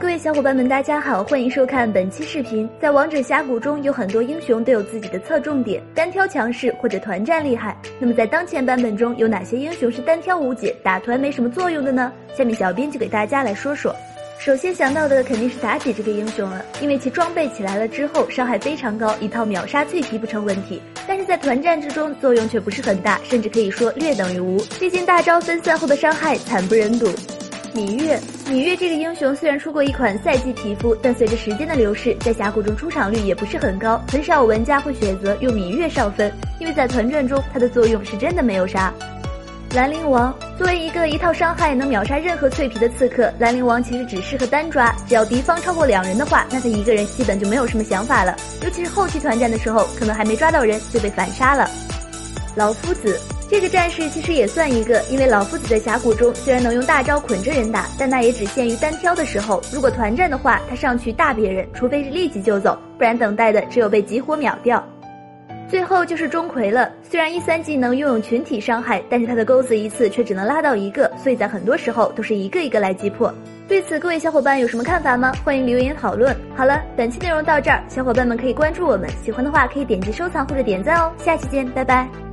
各位小伙伴们，大家好，欢迎收看本期视频。在王者峡谷中，有很多英雄都有自己的侧重点，单挑强势或者团战厉害。那么在当前版本中，有哪些英雄是单挑无解，打团没什么作用的呢？下面小编就给大家来说说。首先想到的肯定是妲己这个英雄了，因为其装备起来了之后伤害非常高，一套秒杀脆皮不成问题。但是在团战之中作用却不是很大，甚至可以说略等于无。毕竟大招分散后的伤害惨不忍睹。芈月，芈月这个英雄虽然出过一款赛季皮肤，但随着时间的流逝，在峡谷中出场率也不是很高，很少有玩家会选择用芈月上分，因为在团战中它的作用是真的没有啥。兰陵王作为一个一套伤害能秒杀任何脆皮的刺客，兰陵王其实只适合单抓，只要敌方超过两人的话，那他一个人基本就没有什么想法了，尤其是后期团战的时候，可能还没抓到人就被反杀了。老夫子。这个战士其实也算一个，因为老夫子在峡谷中虽然能用大招捆着人打，但那也只限于单挑的时候。如果团战的话，他上去大别人，除非是立即就走，不然等待的只有被集火秒掉。最后就是钟馗了，虽然一三技能拥有群体伤害，但是他的钩子一次却只能拉到一个，所以在很多时候都是一个一个来击破。对此，各位小伙伴有什么看法吗？欢迎留言讨论。好了，本期内容到这儿，小伙伴们可以关注我们，喜欢的话可以点击收藏或者点赞哦。下期见，拜拜。